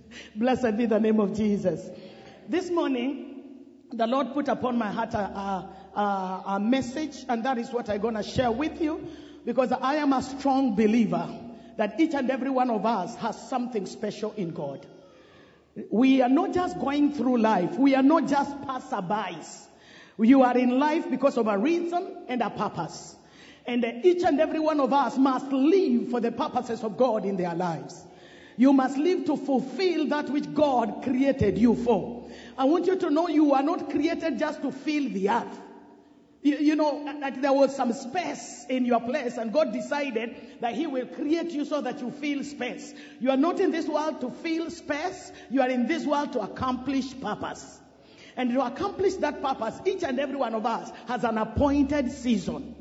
Blessed be the name of Jesus. This morning, the Lord put upon my heart a, a, a, message, and that is what I'm going to share with you because I am a strong believer that each and every one of us has something special in God. We are not just going through life. We are not just passerbys. You are in life because of a reason and a purpose. And each and every one of us must live for the purposes of God in their lives. You must live to fulfill that which God created you for. I want you to know you are not created just to fill the earth. You, you know, that there was some space in your place and God decided that He will create you so that you fill space. You are not in this world to fill space. You are in this world to accomplish purpose. And to accomplish that purpose, each and every one of us has an appointed season.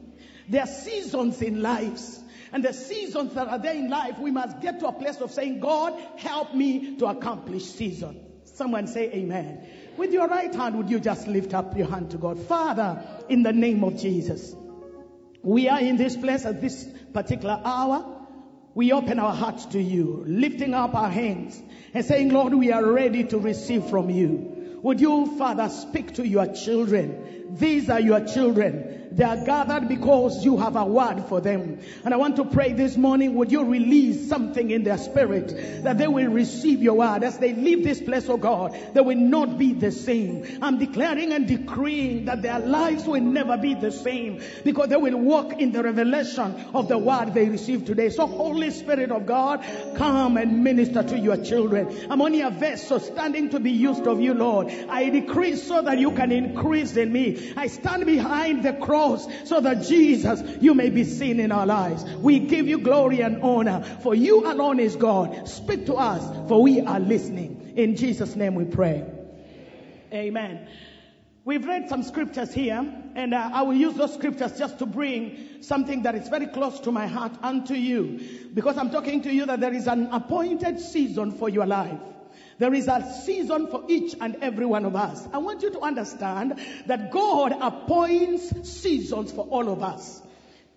There are seasons in lives. And the seasons that are there in life, we must get to a place of saying, God, help me to accomplish season. Someone say amen. With your right hand, would you just lift up your hand to God? Father, in the name of Jesus, we are in this place at this particular hour. We open our hearts to you, lifting up our hands and saying, Lord, we are ready to receive from you. Would you, Father, speak to your children? These are your children. They are gathered because you have a word for them. And I want to pray this morning, would you release something in their spirit that they will receive your word as they leave this place, oh God, they will not be the same. I'm declaring and decreeing that their lives will never be the same because they will walk in the revelation of the word they received today. So Holy Spirit of God, come and minister to your children. I'm only a vessel standing to be used of you, Lord. I decrease so that you can increase in me. I stand behind the cross so that Jesus, you may be seen in our lives. We give you glory and honor for you alone is God. Speak to us for we are listening. In Jesus name we pray. Amen. We've read some scriptures here, and uh, I will use those scriptures just to bring something that is very close to my heart unto you. Because I'm talking to you that there is an appointed season for your life. There is a season for each and every one of us. I want you to understand that God appoints seasons for all of us.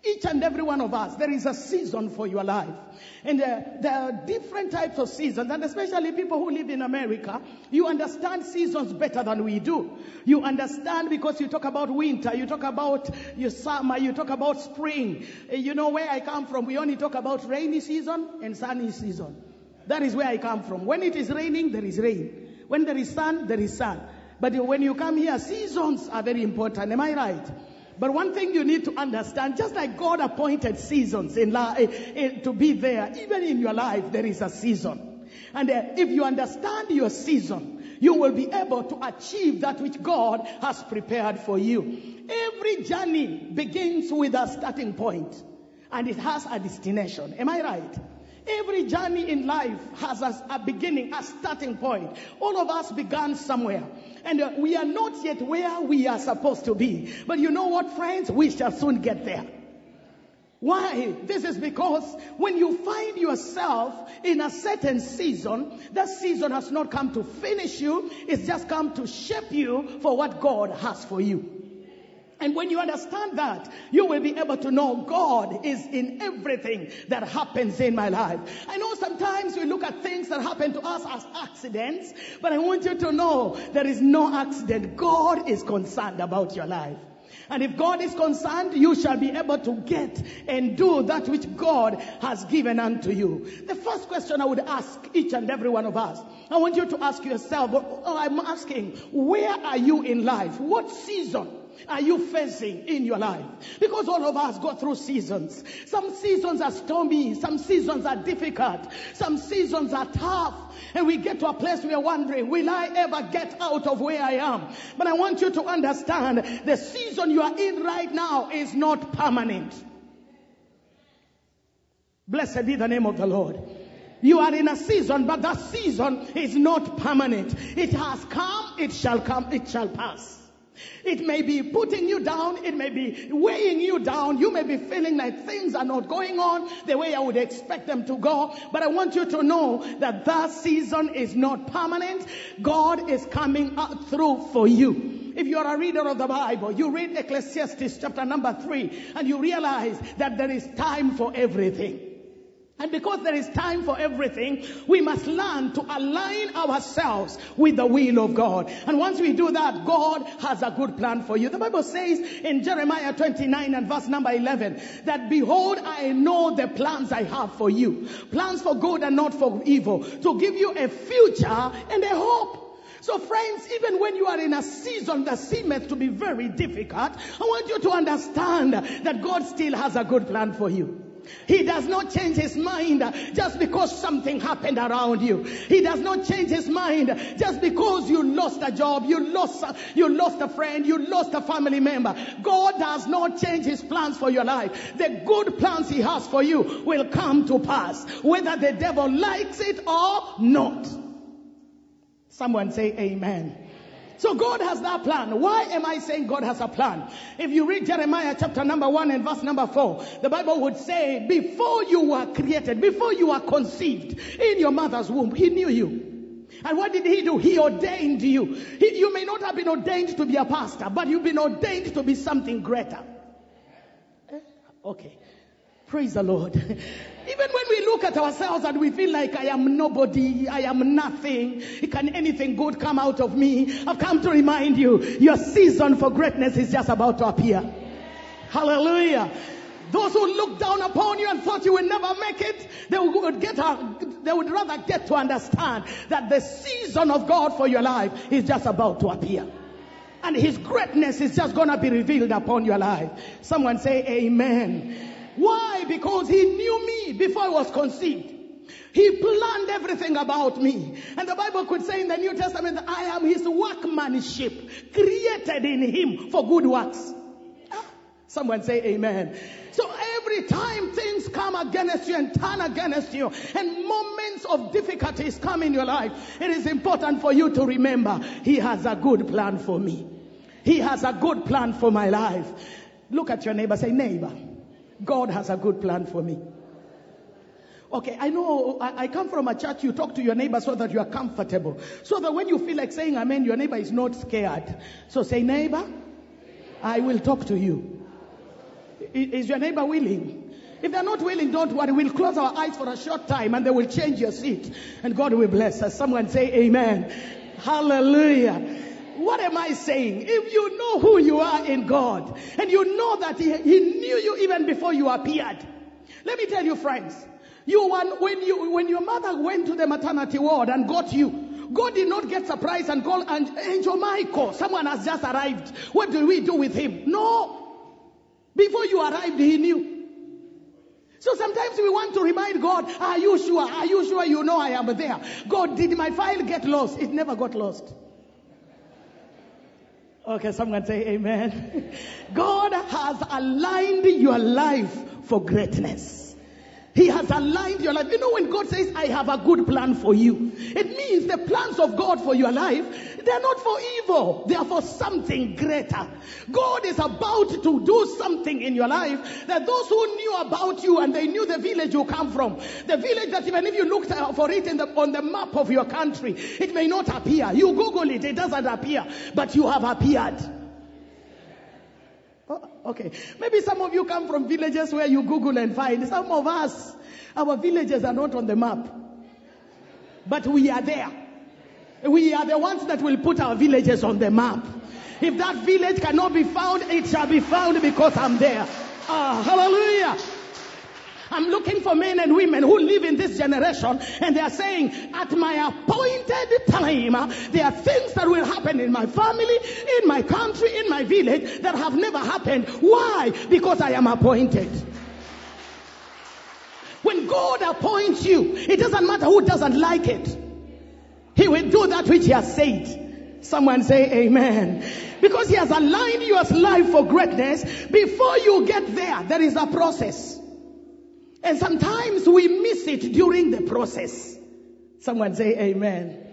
Each and every one of us, there is a season for your life. And uh, there are different types of seasons, and especially people who live in America, you understand seasons better than we do. You understand because you talk about winter, you talk about your summer, you talk about spring. Uh, you know where I come from, we only talk about rainy season and sunny season. That is where I come from. When it is raining, there is rain. When there is sun, there is sun. But when you come here, seasons are very important. Am I right? But one thing you need to understand, just like God appointed seasons in li- to be there, even in your life, there is a season. And uh, if you understand your season, you will be able to achieve that which God has prepared for you. Every journey begins with a starting point and it has a destination. Am I right? Every journey in life has a, a, beginning, a starting point. All of us began somewhere. And uh, we are not yet where we are supposed to be. But you know what, friends? We shall soon get there. Why? This is because when you find yourself in a certain season, that season has not come to finish you, it's just come to shape you for what God has for you. And when you understand that, you will be able to know God is in everything that happens in my life. I know sometimes we look at things that happen to us as accidents, but I want you to know there is no accident. God is concerned about your life. And if God is concerned, you shall be able to get and do that which God has given unto you. The first question I would ask each and every one of us, I want you to ask yourself, oh, I'm asking, where are you in life? What season? Are you facing in your life? Because all of us go through seasons. Some seasons are stormy. Some seasons are difficult. Some seasons are tough. And we get to a place where we are wondering, will I ever get out of where I am? But I want you to understand the season you are in right now is not permanent. Blessed be the name of the Lord. You are in a season, but that season is not permanent. It has come, it shall come, it shall pass. It may be putting you down. It may be weighing you down. You may be feeling like things are not going on the way I would expect them to go. But I want you to know that that season is not permanent. God is coming through for you. If you are a reader of the Bible, you read Ecclesiastes chapter number three and you realize that there is time for everything. And because there is time for everything, we must learn to align ourselves with the will of God. And once we do that, God has a good plan for you. The Bible says in Jeremiah 29 and verse number 11 that behold, I know the plans I have for you. Plans for good and not for evil. To give you a future and a hope. So friends, even when you are in a season that seemeth to be very difficult, I want you to understand that God still has a good plan for you. He does not change his mind just because something happened around you. He does not change his mind just because you lost a job, you lost, you lost a friend, you lost a family member. God does not change his plans for your life. The good plans he has for you will come to pass, whether the devil likes it or not. Someone say amen. So God has that plan. Why am I saying God has a plan? If you read Jeremiah chapter number one and verse number four, the Bible would say, before you were created, before you were conceived in your mother's womb, He knew you. And what did He do? He ordained you. He, you may not have been ordained to be a pastor, but you've been ordained to be something greater. Okay. Praise the Lord. Even when we look at ourselves and we feel like I am nobody, I am nothing, can anything good come out of me? I've come to remind you, your season for greatness is just about to appear. Hallelujah. Those who looked down upon you and thought you would never make it, they would get they would rather get to understand that the season of God for your life is just about to appear. And His greatness is just gonna be revealed upon your life. Someone say amen. Why? Because he knew me before I was conceived. He planned everything about me. And the Bible could say in the New Testament I am his workmanship, created in him for good works. Ah, someone say amen. So every time things come against you and turn against you and moments of difficulties come in your life, it is important for you to remember He has a good plan for me. He has a good plan for my life. Look at your neighbor, say neighbor. God has a good plan for me. Okay, I know I, I, come from a church, you talk to your neighbor so that you are comfortable. So that when you feel like saying amen, your neighbor is not scared. So say, neighbor, I will talk to you. Is your neighbor willing? If they're not willing, don't worry. We'll close our eyes for a short time and they will change your seat. And God will bless us. Someone say amen. Hallelujah. What am I saying? If you know who you are in God and you know that he, he knew you even before you appeared. Let me tell you friends, you when you when your mother went to the maternity ward and got you, God did not get surprised and call Angel Michael. Someone has just arrived. What do we do with him? No. Before you arrived, he knew. So sometimes we want to remind God, are you sure? Are you sure you know I am there? God, did my file get lost? It never got lost. Okay, someone say amen. God has aligned your life for greatness. He has aligned your life. You know, when God says, I have a good plan for you, it means the plans of God for your life, they're not for evil. They are for something greater. God is about to do something in your life that those who knew about you and they knew the village you come from, the village that even if you looked for it the, on the map of your country, it may not appear. You Google it, it doesn't appear, but you have appeared. Okay. Maybe some of you come from villages where you Google and find. Some of us, our villages are not on the map. But we are there. We are the ones that will put our villages on the map. If that village cannot be found, it shall be found because I'm there. Ah, hallelujah. I'm looking for men and women who live in this generation and they are saying, at my appointed time, there are things that will happen in my family, in my country, in my village that have never happened. Why? Because I am appointed. When God appoints you, it doesn't matter who doesn't like it. He will do that which he has said. Someone say amen. Because he has aligned your life for greatness. Before you get there, there is a process. And sometimes we miss it during the process. Someone say amen.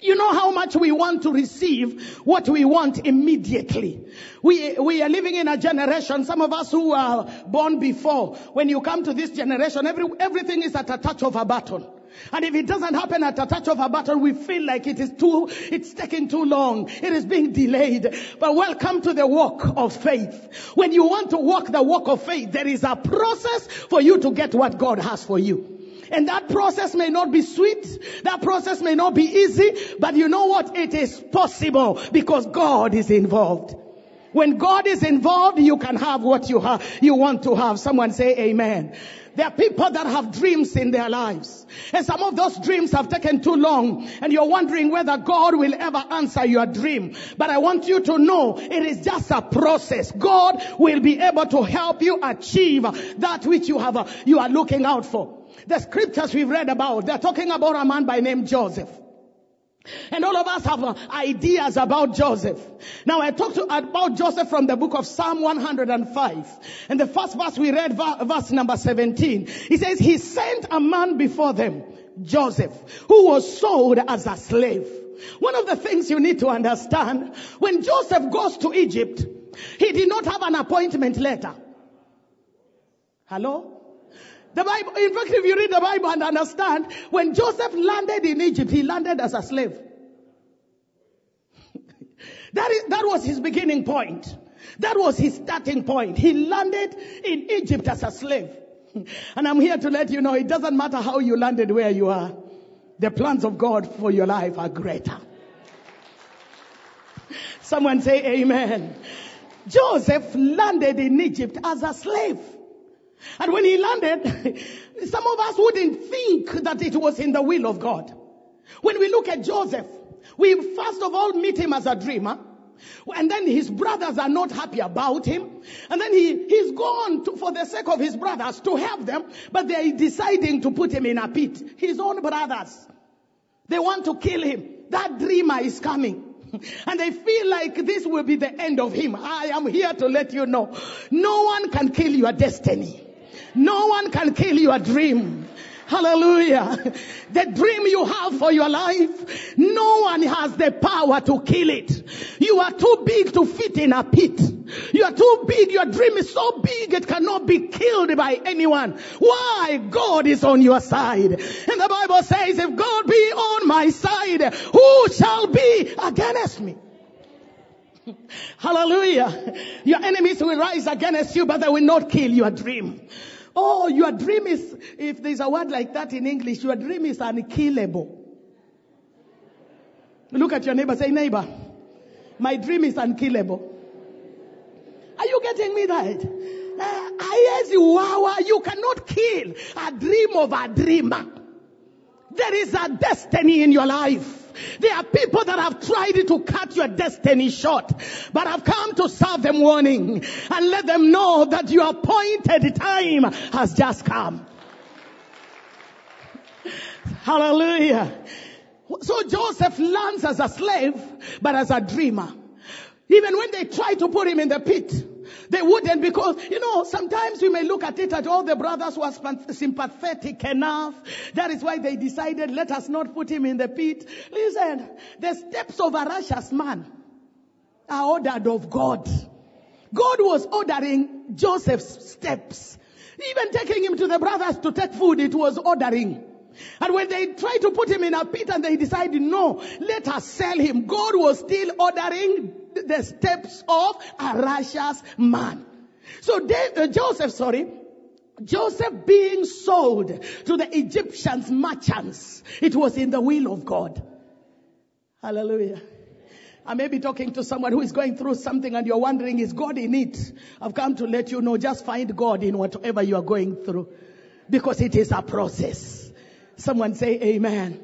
You know how much we want to receive what we want immediately. We, we are living in a generation, some of us who are born before, when you come to this generation, every, everything is at a touch of a button. And if it doesn't happen at a touch of a button, we feel like it is too, it's taking too long. It is being delayed. But welcome to the walk of faith. When you want to walk the walk of faith, there is a process for you to get what God has for you. And that process may not be sweet. That process may not be easy, but you know what? It is possible because God is involved. When God is involved, you can have what you have, you want to have. Someone say amen. There are people that have dreams in their lives. And some of those dreams have taken too long and you're wondering whether God will ever answer your dream. But I want you to know it is just a process. God will be able to help you achieve that which you have, uh, you are looking out for. The scriptures we've read about, they're talking about a man by name Joseph. And all of us have uh, ideas about Joseph. Now I talked to, about Joseph from the book of Psalm 105. And the first verse we read, verse number 17. He says, He sent a man before them, Joseph, who was sold as a slave. One of the things you need to understand, when Joseph goes to Egypt, he did not have an appointment letter. Hello? The Bible, in fact, if you read the Bible and understand, when Joseph landed in Egypt, he landed as a slave. that, is, that was his beginning point. That was his starting point. He landed in Egypt as a slave. And I'm here to let you know it doesn't matter how you landed where you are. The plans of God for your life are greater. Someone say amen. Joseph landed in Egypt as a slave. And when he landed, some of us wouldn't think that it was in the will of God. When we look at Joseph, we first of all meet him as a dreamer. And then his brothers are not happy about him. And then he, he's gone to, for the sake of his brothers to help them, but they're deciding to put him in a pit. His own brothers. They want to kill him. That dreamer is coming. And they feel like this will be the end of him. I am here to let you know. No one can kill your destiny. No one can kill your dream. Hallelujah. The dream you have for your life, no one has the power to kill it. You are too big to fit in a pit. You are too big. Your dream is so big it cannot be killed by anyone. Why? God is on your side. And the Bible says, if God be on my side, who shall be against me? Hallelujah. Your enemies will rise against you, but they will not kill your dream. Oh, your dream is, if there's a word like that in English, your dream is unkillable. Look at your neighbor, say, neighbor, my dream is unkillable. Are you getting me right? Uh, you cannot kill a dream of a dreamer. There is a destiny in your life. There are people that have tried to cut your destiny short, but I've come to serve them warning and let them know that your appointed time has just come. Hallelujah. So Joseph lands as a slave, but as a dreamer. Even when they try to put him in the pit, they wouldn't because, you know, sometimes we may look at it at all oh, the brothers were sympathetic enough. That is why they decided, let us not put him in the pit. Listen, the steps of a righteous man are ordered of God. God was ordering Joseph's steps. Even taking him to the brothers to take food, it was ordering. And when they tried to put him in a pit and they decided, no, let us sell him, God was still ordering the steps of a righteous man. So uh, Joseph, sorry, Joseph being sold to the Egyptians merchants, it was in the will of God. Hallelujah. I may be talking to someone who is going through something and you're wondering, is God in it? I've come to let you know, just find God in whatever you are going through. Because it is a process. Someone say amen.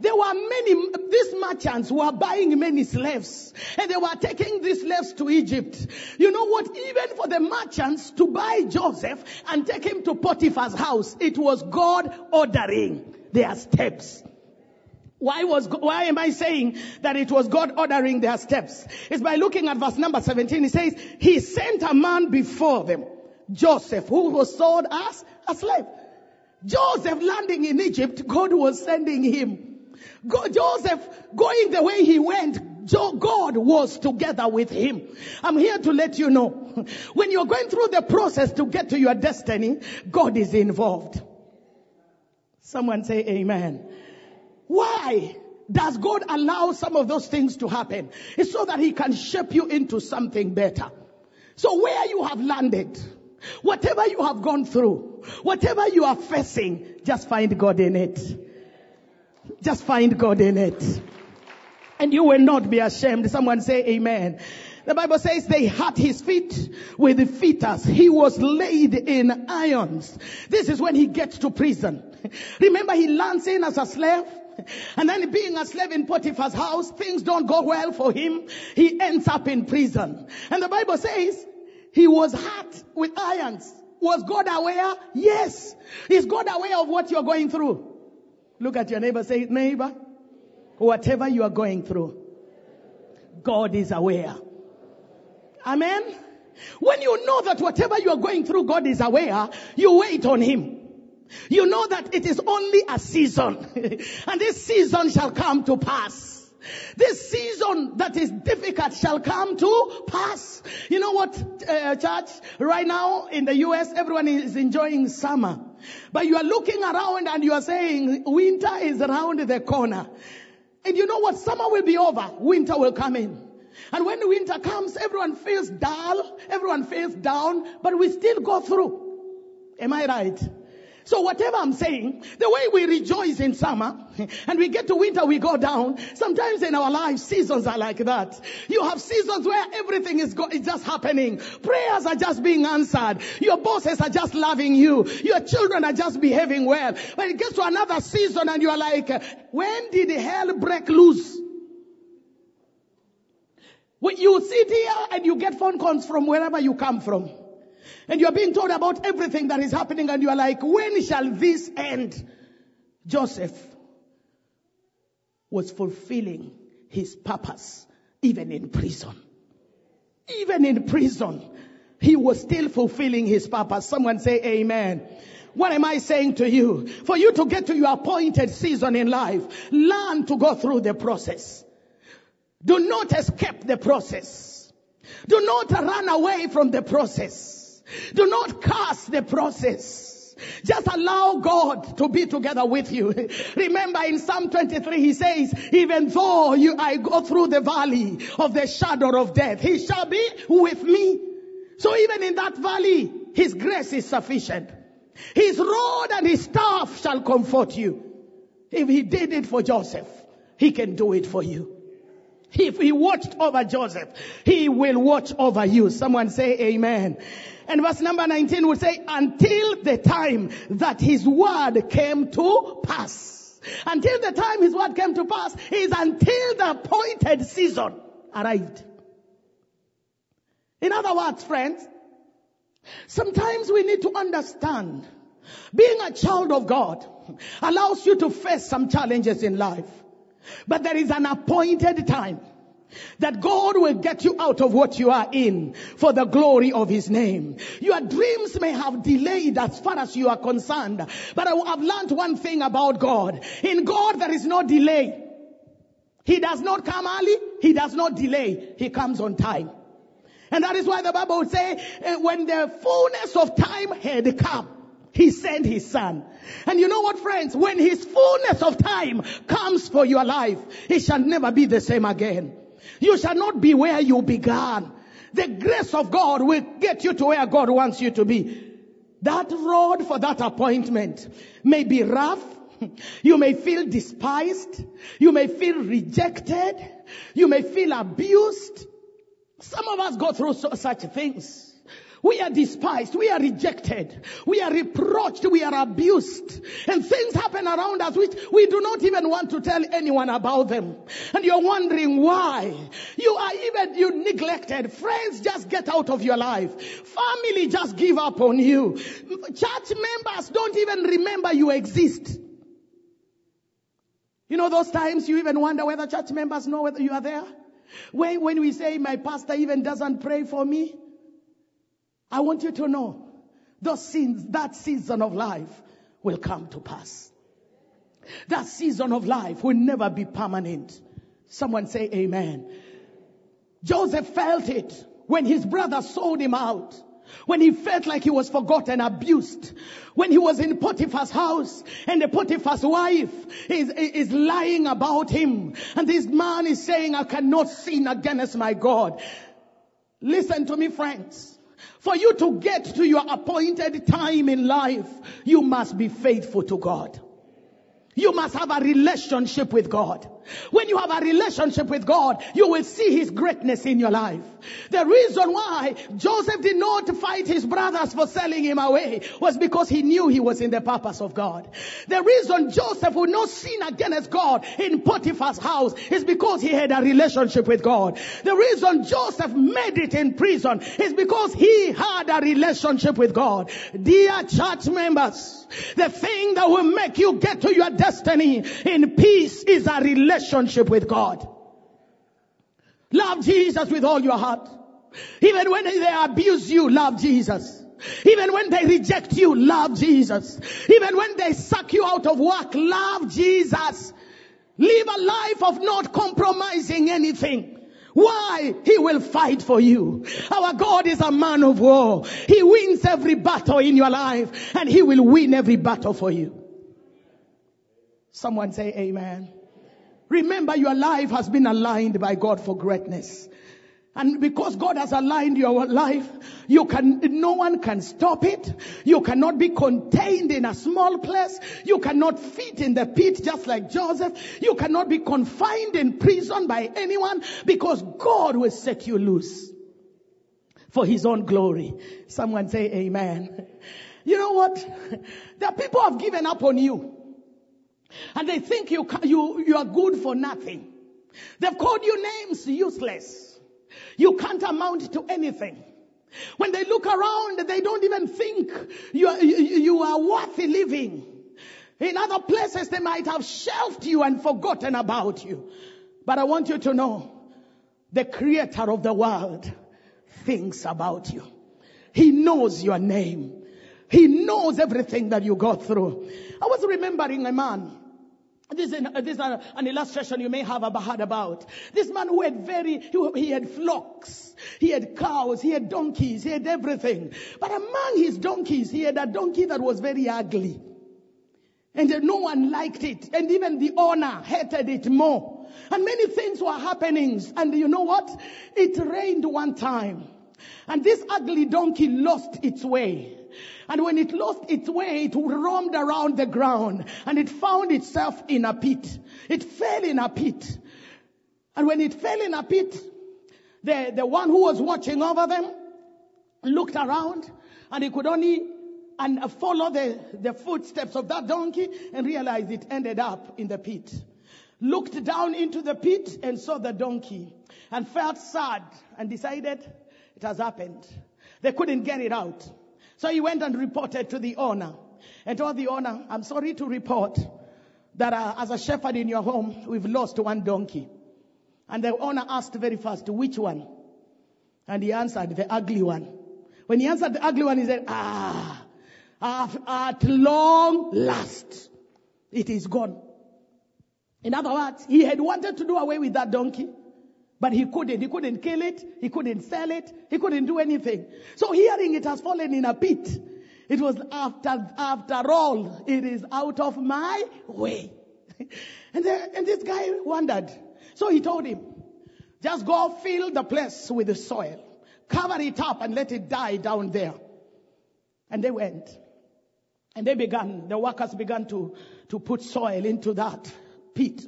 There were many, these merchants who were buying many slaves and they were taking these slaves to Egypt. You know what? Even for the merchants to buy Joseph and take him to Potiphar's house, it was God ordering their steps. Why was, why am I saying that it was God ordering their steps? It's by looking at verse number 17. He says, He sent a man before them, Joseph, who was sold as a slave. Joseph landing in Egypt, God was sending him. Joseph going the way he went, God was together with him. I'm here to let you know, when you're going through the process to get to your destiny, God is involved. Someone say amen. Why does God allow some of those things to happen? It's so that He can shape you into something better. So where you have landed, whatever you have gone through, whatever you are facing, just find God in it. Just find God in it. And you will not be ashamed. Someone say amen. The Bible says they had his feet with the fetters. He was laid in irons. This is when he gets to prison. Remember he lands in as a slave. And then being a slave in Potiphar's house, things don't go well for him. He ends up in prison. And the Bible says he was hurt with irons. Was God aware? Yes. Is God aware of what you're going through? Look at your neighbor, say, neighbor, whatever you are going through, God is aware. Amen. When you know that whatever you are going through, God is aware, you wait on Him. You know that it is only a season. and this season shall come to pass. This season that is difficult shall come to pass. You know what, uh, church? Right now in the US, everyone is enjoying summer. But you are looking around and you are saying winter is around the corner. And you know what? Summer will be over. Winter will come in. And when winter comes, everyone feels dull, everyone feels down, but we still go through. Am I right? So whatever I'm saying, the way we rejoice in summer and we get to winter, we go down. Sometimes in our lives, seasons are like that. You have seasons where everything is, go- is just happening. Prayers are just being answered. Your bosses are just loving you. Your children are just behaving well. But it gets to another season and you are like, when did hell break loose? When you sit here and you get phone calls from wherever you come from. And you're being told about everything that is happening and you are like, when shall this end? Joseph was fulfilling his purpose even in prison. Even in prison, he was still fulfilling his purpose. Someone say amen. What am I saying to you? For you to get to your appointed season in life, learn to go through the process. Do not escape the process. Do not run away from the process. Do not curse the process. Just allow God to be together with you. Remember in Psalm 23, he says, even though you, I go through the valley of the shadow of death, he shall be with me. So even in that valley, his grace is sufficient. His rod and his staff shall comfort you. If he did it for Joseph, he can do it for you. If he watched over Joseph, he will watch over you. Someone say amen. And verse number 19 would say, until the time that his word came to pass. Until the time his word came to pass is until the appointed season arrived. In other words, friends, sometimes we need to understand being a child of God allows you to face some challenges in life. But there is an appointed time that God will get you out of what you are in for the glory of His name. Your dreams may have delayed as far as you are concerned, but I have learned one thing about God. In God there is no delay. He does not come early. He does not delay. He comes on time. And that is why the Bible would say, eh, when the fullness of time had come, he sent his son. And you know what friends? When his fullness of time comes for your life, it shall never be the same again. You shall not be where you began. The grace of God will get you to where God wants you to be. That road for that appointment may be rough. You may feel despised. You may feel rejected. You may feel abused. Some of us go through so, such things. We are despised. We are rejected. We are reproached. We are abused. And things happen around us which we do not even want to tell anyone about them. And you're wondering why. You are even, you neglected. Friends just get out of your life. Family just give up on you. Church members don't even remember you exist. You know those times you even wonder whether church members know whether you are there? When, when we say my pastor even doesn't pray for me, I want you to know those sins, that season of life will come to pass. That season of life will never be permanent. Someone say amen. Joseph felt it when his brother sold him out. when he felt like he was forgotten, abused, when he was in Potiphar's house and the Potiphar's wife is, is lying about him and this man is saying, I cannot sin against my God. Listen to me friends. For you to get to your appointed time in life, you must be faithful to God. You must have a relationship with God. When you have a relationship with God, you will see His greatness in your life. The reason why Joseph did not fight his brothers for selling him away was because he knew he was in the purpose of God. The reason Joseph would not sin against God in Potiphar's house is because he had a relationship with God. The reason Joseph made it in prison is because he had a relationship with God. Dear church members, the thing that will make you get to your destiny in peace is a relationship with God. Love Jesus with all your heart. Even when they abuse you, love Jesus. Even when they reject you, love Jesus. Even when they suck you out of work, love Jesus. Live a life of not compromising anything. Why? He will fight for you. Our God is a man of war. He wins every battle in your life and he will win every battle for you. Someone say amen. Remember your life has been aligned by God for greatness. And because God has aligned your life, you can, no one can stop it. You cannot be contained in a small place. You cannot fit in the pit just like Joseph. You cannot be confined in prison by anyone because God will set you loose for his own glory. Someone say amen. You know what? Are people have given up on you. And they think you, you, you are good for nothing. They've called you names useless. You can't amount to anything. When they look around, they don't even think you are, you, you are worthy living. In other places, they might have shelved you and forgotten about you. But I want you to know, the creator of the world thinks about you. He knows your name. He knows everything that you go through. I was remembering a man this is, this is an illustration you may have heard about. This man who had very, he had flocks, he had cows, he had donkeys, he had everything. But among his donkeys, he had a donkey that was very ugly. And no one liked it. And even the owner hated it more. And many things were happening. And you know what? It rained one time. And this ugly donkey lost its way. And when it lost its way, it roamed around the ground and it found itself in a pit. It fell in a pit. And when it fell in a pit, the, the one who was watching over them looked around and he could only and follow the, the footsteps of that donkey and realized it ended up in the pit. Looked down into the pit and saw the donkey and felt sad and decided it has happened. They couldn't get it out. So he went and reported to the owner and told the owner, I'm sorry to report that uh, as a shepherd in your home, we've lost one donkey. And the owner asked very fast, which one? And he answered, the ugly one. When he answered the ugly one, he said, ah, at long last, it is gone. In other words, he had wanted to do away with that donkey. But he couldn't. He couldn't kill it. He couldn't sell it. He couldn't do anything. So hearing it has fallen in a pit. It was after, after all, it is out of my way. and, the, and this guy wondered. So he told him, just go fill the place with the soil. Cover it up and let it die down there. And they went. And they began, the workers began to, to put soil into that pit.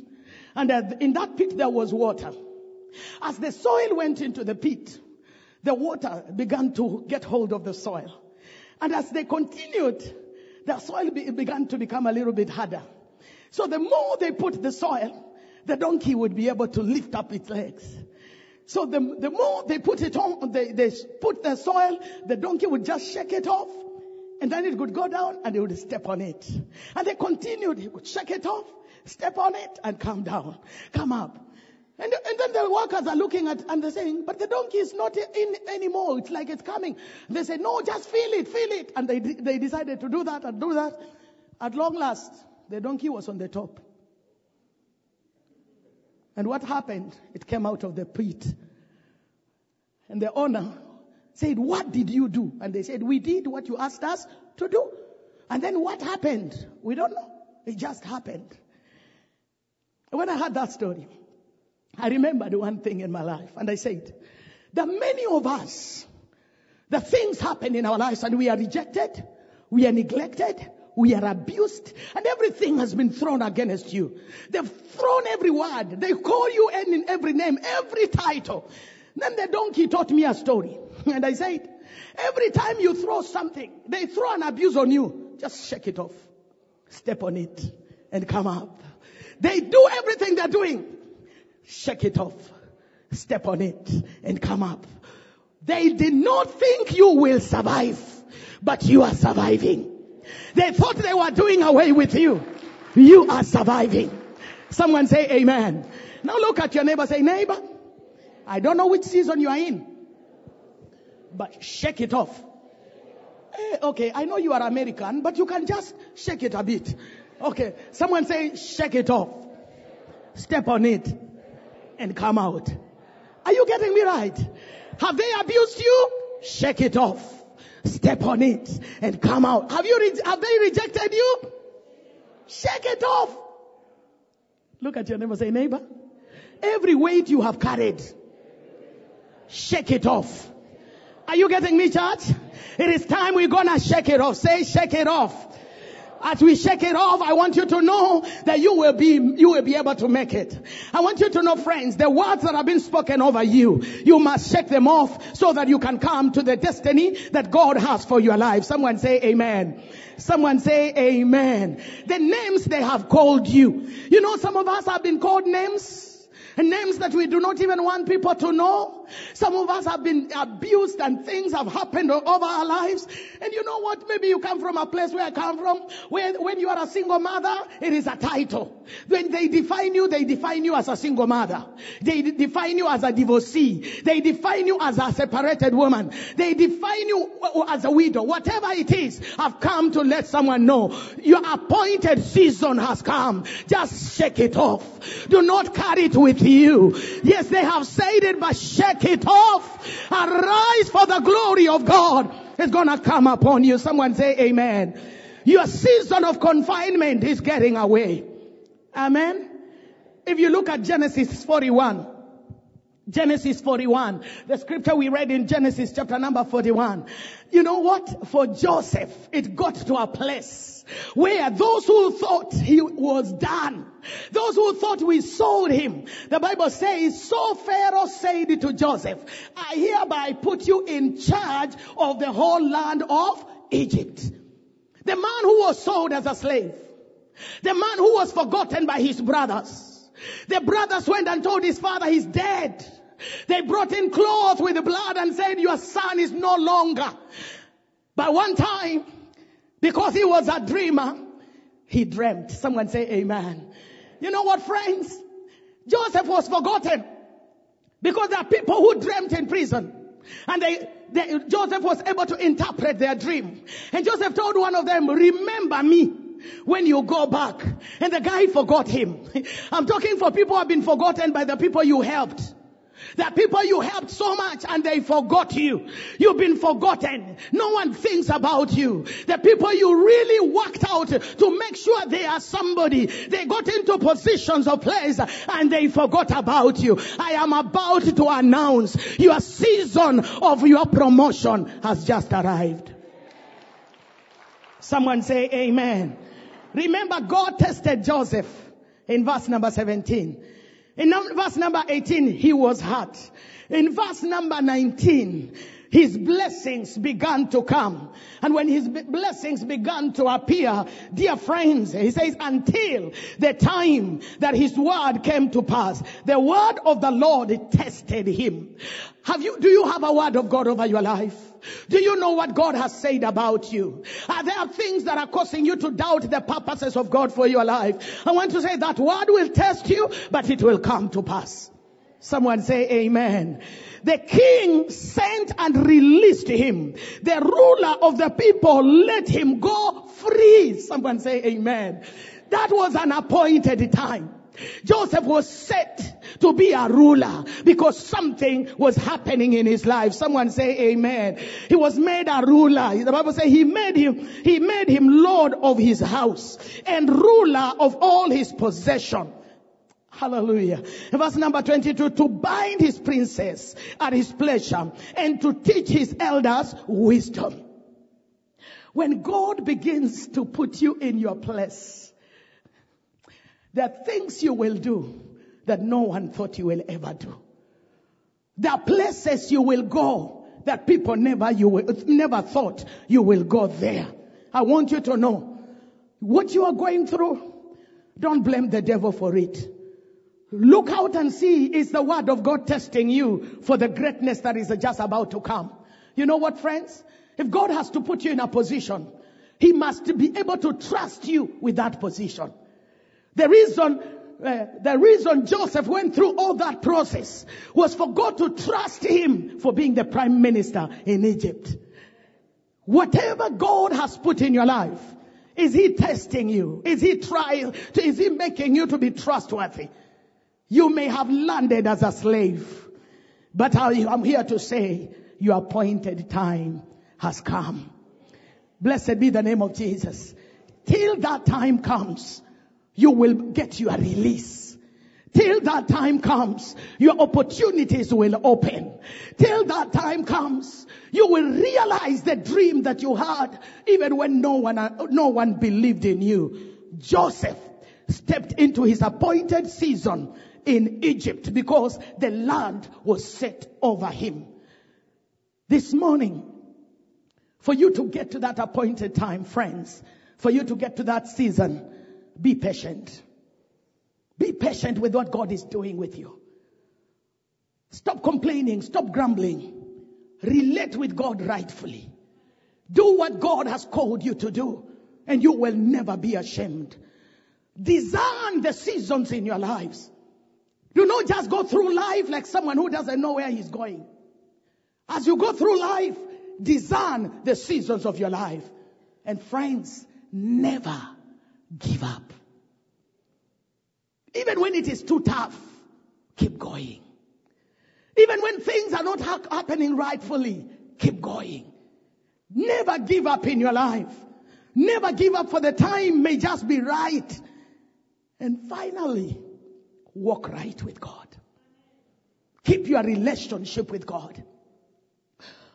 And uh, in that pit there was water. As the soil went into the pit, the water began to get hold of the soil. And as they continued, the soil be- began to become a little bit harder. So the more they put the soil, the donkey would be able to lift up its legs. So the, the more they put it on, they, they put the soil, the donkey would just shake it off, and then it would go down and they would step on it. And they continued, he would shake it off, step on it, and come down, come up. And, and then the workers are looking at and they're saying, but the donkey is not in anymore. It's like it's coming. They say, no, just feel it, feel it. And they, they decided to do that and do that. At long last, the donkey was on the top. And what happened? It came out of the pit. And the owner said, what did you do? And they said, we did what you asked us to do. And then what happened? We don't know. It just happened. When I heard that story, I remembered one thing in my life and I said, that many of us, the things happen in our lives and we are rejected, we are neglected, we are abused, and everything has been thrown against you. They've thrown every word. They call you in every name, every title. Then the donkey taught me a story. And I said, every time you throw something, they throw an abuse on you. Just shake it off. Step on it and come up. They do everything they're doing. Shake it off. Step on it and come up. They did not think you will survive, but you are surviving. They thought they were doing away with you. You are surviving. Someone say amen. Now look at your neighbor, say neighbor, I don't know which season you are in, but shake it off. Hey, okay, I know you are American, but you can just shake it a bit. Okay, someone say shake it off. Step on it and come out. Are you getting me right? Have they abused you? Shake it off. Step on it and come out. Have you, re- have they rejected you? Shake it off. Look at your neighbor, say neighbor. Every weight you have carried, shake it off. Are you getting me church? It is time we're gonna shake it off. Say shake it off. As we shake it off, I want you to know that you will be, you will be able to make it. I want you to know friends, the words that have been spoken over you, you must shake them off so that you can come to the destiny that God has for your life. Someone say amen. Someone say amen. The names they have called you. You know, some of us have been called names names that we do not even want people to know. Some of us have been abused and things have happened over our lives. And you know what? Maybe you come from a place where I come from, where when you are a single mother, it is a title. When they define you, they define you as a single mother. They define you as a divorcee. They define you as a separated woman. They define you as a widow. Whatever it is, I've come to let someone know your appointed season has come. Just shake it off. Do not carry it with you. Yes, they have said it, but shake it off. Arise for the glory of God is gonna come upon you. Someone say amen. Your season of confinement is getting away. Amen. If you look at Genesis 41, Genesis 41. The scripture we read in Genesis chapter number 41. You know what? For Joseph, it got to a place where those who thought he was done, those who thought we sold him, the Bible says, so Pharaoh said to Joseph, I hereby put you in charge of the whole land of Egypt. The man who was sold as a slave, the man who was forgotten by his brothers, the brothers went and told his father he's dead. They brought in clothes with blood and said, your son is no longer. But one time, because he was a dreamer, he dreamt. Someone say amen. You know what, friends? Joseph was forgotten because there are people who dreamt in prison. And they, they, Joseph was able to interpret their dream. And Joseph told one of them, remember me when you go back. And the guy forgot him. I'm talking for people who have been forgotten by the people you helped. Are people you helped so much and they forgot you. You've been forgotten. No one thinks about you. The people you really worked out to make sure they are somebody. They got into positions of place and they forgot about you. I am about to announce your season of your promotion has just arrived. Someone say amen. Remember God tested Joseph in verse number 17. In verse number 18, he was hurt. In verse number 19, his blessings began to come. And when his blessings began to appear, dear friends, he says, until the time that his word came to pass, the word of the Lord tested him. Have you, do you have a word of God over your life? Do you know what God has said about you? Uh, are there things that are causing you to doubt the purposes of God for your life? I want to say that word will test you, but it will come to pass. Someone say amen. The king sent and released him. The ruler of the people let him go free. Someone say amen. That was an appointed time. Joseph was set to be a ruler because something was happening in his life. Someone say amen. He was made a ruler. The Bible says he made him, he made him Lord of his house and ruler of all his possession. Hallelujah. Verse number 22, to bind his princess at his pleasure and to teach his elders wisdom. When God begins to put you in your place, there are things you will do that no one thought you will ever do. There are places you will go that people never you will, never thought you will go there. I want you to know what you are going through. Don't blame the devil for it. Look out and see is the word of God testing you for the greatness that is just about to come. You know what, friends? If God has to put you in a position, He must be able to trust you with that position. The reason, uh, the reason Joseph went through all that process was for God to trust him for being the prime minister in Egypt. Whatever God has put in your life, is He testing you? Is He trying, to, is He making you to be trustworthy? You may have landed as a slave, but I'm here to say your appointed time has come. Blessed be the name of Jesus. Till that time comes, you will get your release. Till that time comes, your opportunities will open. Till that time comes, you will realize the dream that you had even when no one, no one believed in you. Joseph stepped into his appointed season in Egypt because the land was set over him. This morning, for you to get to that appointed time, friends, for you to get to that season, be patient. Be patient with what God is doing with you. Stop complaining. Stop grumbling. Relate with God rightfully. Do what God has called you to do and you will never be ashamed. Design the seasons in your lives. Do not just go through life like someone who doesn't know where he's going. As you go through life, discern the seasons of your life. And friends, never give up. Even when it is too tough, keep going. Even when things are not ha- happening rightfully, keep going. Never give up in your life. Never give up for the time may just be right. And finally, walk right with God. Keep your relationship with God.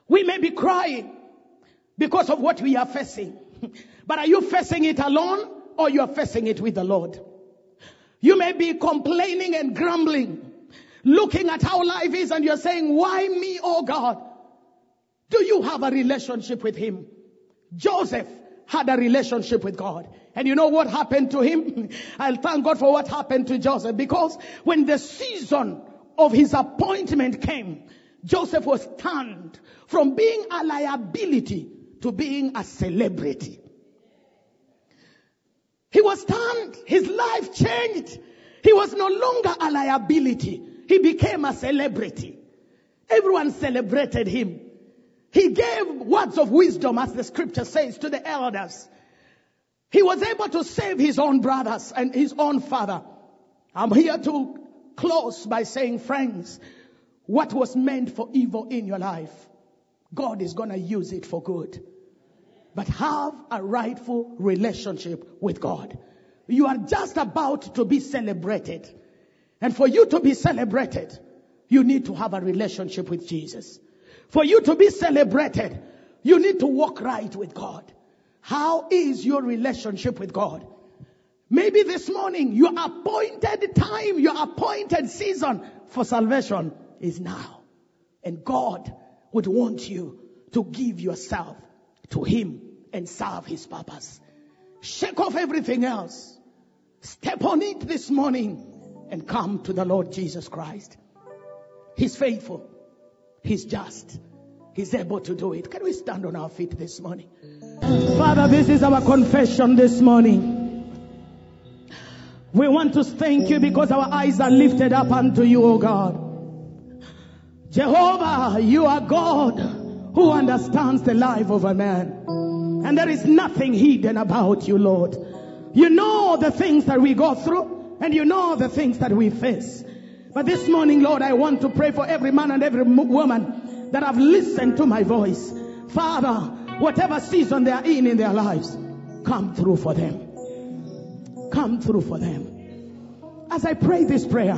We may be crying because of what we are facing. But are you facing it alone or you are facing it with the Lord? You may be complaining and grumbling, looking at how life is and you're saying, why me, oh God? Do you have a relationship with Him? Joseph had a relationship with God. And you know what happened to him? I'll thank God for what happened to Joseph because when the season of his appointment came, Joseph was turned from being a liability to being a celebrity. He was turned. His life changed. He was no longer a liability. He became a celebrity. Everyone celebrated him. He gave words of wisdom, as the scripture says, to the elders. He was able to save his own brothers and his own father. I'm here to close by saying, friends, what was meant for evil in your life, God is to use it for good. But have a rightful relationship with God. You are just about to be celebrated. And for you to be celebrated, you need to have a relationship with Jesus. For you to be celebrated, you need to walk right with God. How is your relationship with God? Maybe this morning, your appointed time, your appointed season for salvation is now. And God would want you to give yourself to Him and serve His purpose. Shake off everything else. Step on it this morning and come to the Lord Jesus Christ. He's faithful. He's just. He's able to do it. Can we stand on our feet this morning? Father, this is our confession this morning. We want to thank you because our eyes are lifted up unto you, O God. Jehovah, you are God who understands the life of a man. And there is nothing hidden about you, Lord. You know the things that we go through and you know the things that we face. But this morning, Lord, I want to pray for every man and every woman that have listened to my voice. Father, whatever season they are in in their lives, come through for them. Come through for them. As I pray this prayer,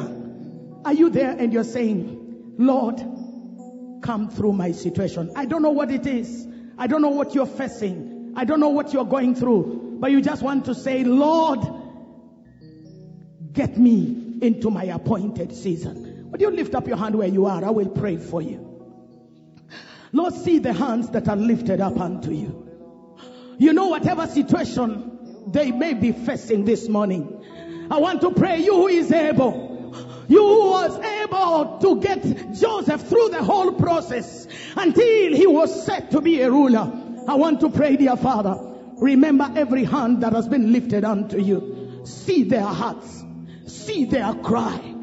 are you there and you're saying, Lord, come through my situation? I don't know what it is. I don't know what you're facing. I don't know what you're going through. But you just want to say, Lord, get me into my appointed season. Would you lift up your hand where you are? I will pray for you. Lord, see the hands that are lifted up unto you. You know, whatever situation they may be facing this morning, I want to pray you who is able. You was able to get Joseph through the whole process until he was set to be a ruler. I want to pray, dear Father, remember every hand that has been lifted unto you. See their hearts. See their cry.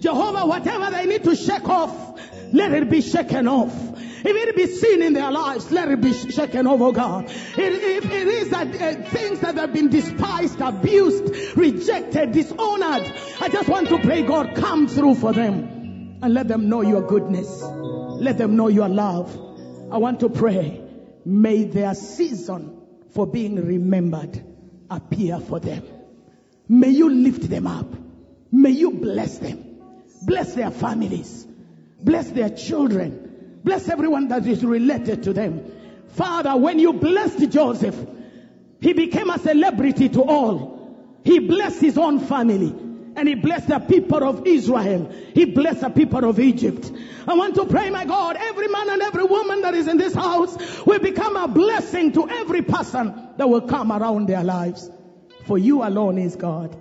Jehovah, whatever they need to shake off, let it be shaken off. If it be seen in their lives, let it be shaken over, God. If it is that uh, things that have been despised, abused, rejected, dishonored, I just want to pray, God, come through for them and let them know your goodness. Let them know your love. I want to pray, may their season for being remembered appear for them. May you lift them up. May you bless them. Bless their families. Bless their children. Bless everyone that is related to them. Father, when you blessed Joseph, he became a celebrity to all. He blessed his own family. And he blessed the people of Israel. He blessed the people of Egypt. I want to pray, my God, every man and every woman that is in this house will become a blessing to every person that will come around their lives. For you alone is God.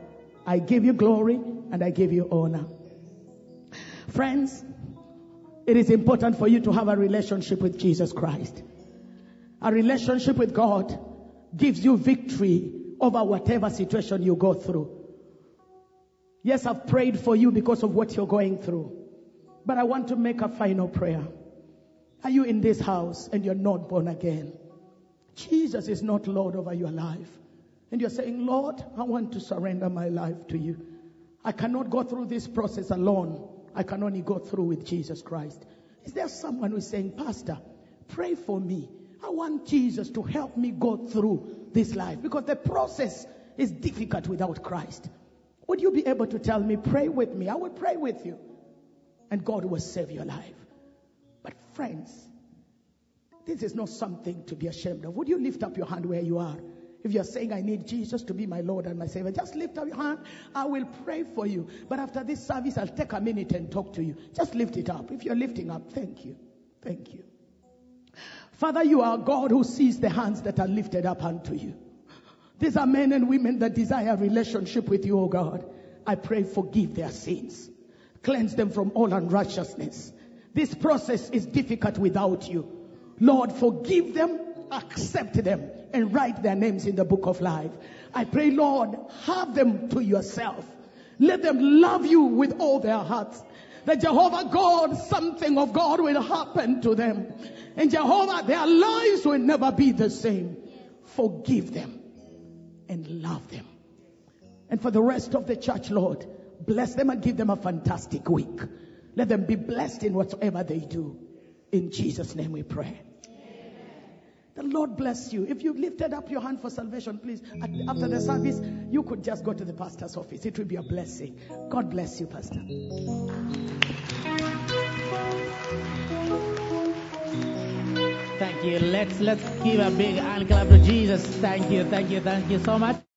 I give you glory and I give you honor. Friends, it is important for you to have a relationship with Jesus Christ. A relationship with God gives you victory over whatever situation you go through. Yes, I've prayed for you because of what you're going through. But I want to make a final prayer. Are you in this house and you're not born again? Jesus is not Lord over your life. And you're saying, Lord, I want to surrender my life to you. I cannot go through this process alone. I can only go through with Jesus Christ. Is there someone who's saying, Pastor, pray for me. I want Jesus to help me go through this life because the process is difficult without Christ. Would you be able to tell me, pray with me? I will pray with you. And God will save your life. But friends, this is not something to be ashamed of. Would you lift up your hand where you are? If you're saying, I need Jesus to be my Lord and my Savior, just lift up your hand. I will pray for you. But after this service, I'll take a minute and talk to you. Just lift it up. If you're lifting up, thank you. Thank you. Father, you are God who sees the hands that are lifted up unto you. These are men and women that desire a relationship with you, O God. I pray, forgive their sins. Cleanse them from all unrighteousness. This process is difficult without you. Lord, forgive them accept them and write their names in the book of life. I pray, Lord, have them to yourself. Let them love you with all their hearts. That Jehovah God, something of God will happen to them. And Jehovah, their lives will never be the same. Forgive them and love them. And for the rest of the church, Lord, bless them and give them a fantastic week. Let them be blessed in whatsoever they do. In Jesus' name we pray. The Lord bless you. If you lifted up your hand for salvation, please, after the service, you could just go to the pastor's office. It will be a blessing. God bless you, Pastor. Thank you. Let's let's give a big hand clap to Jesus. Thank you, thank you, thank you so much.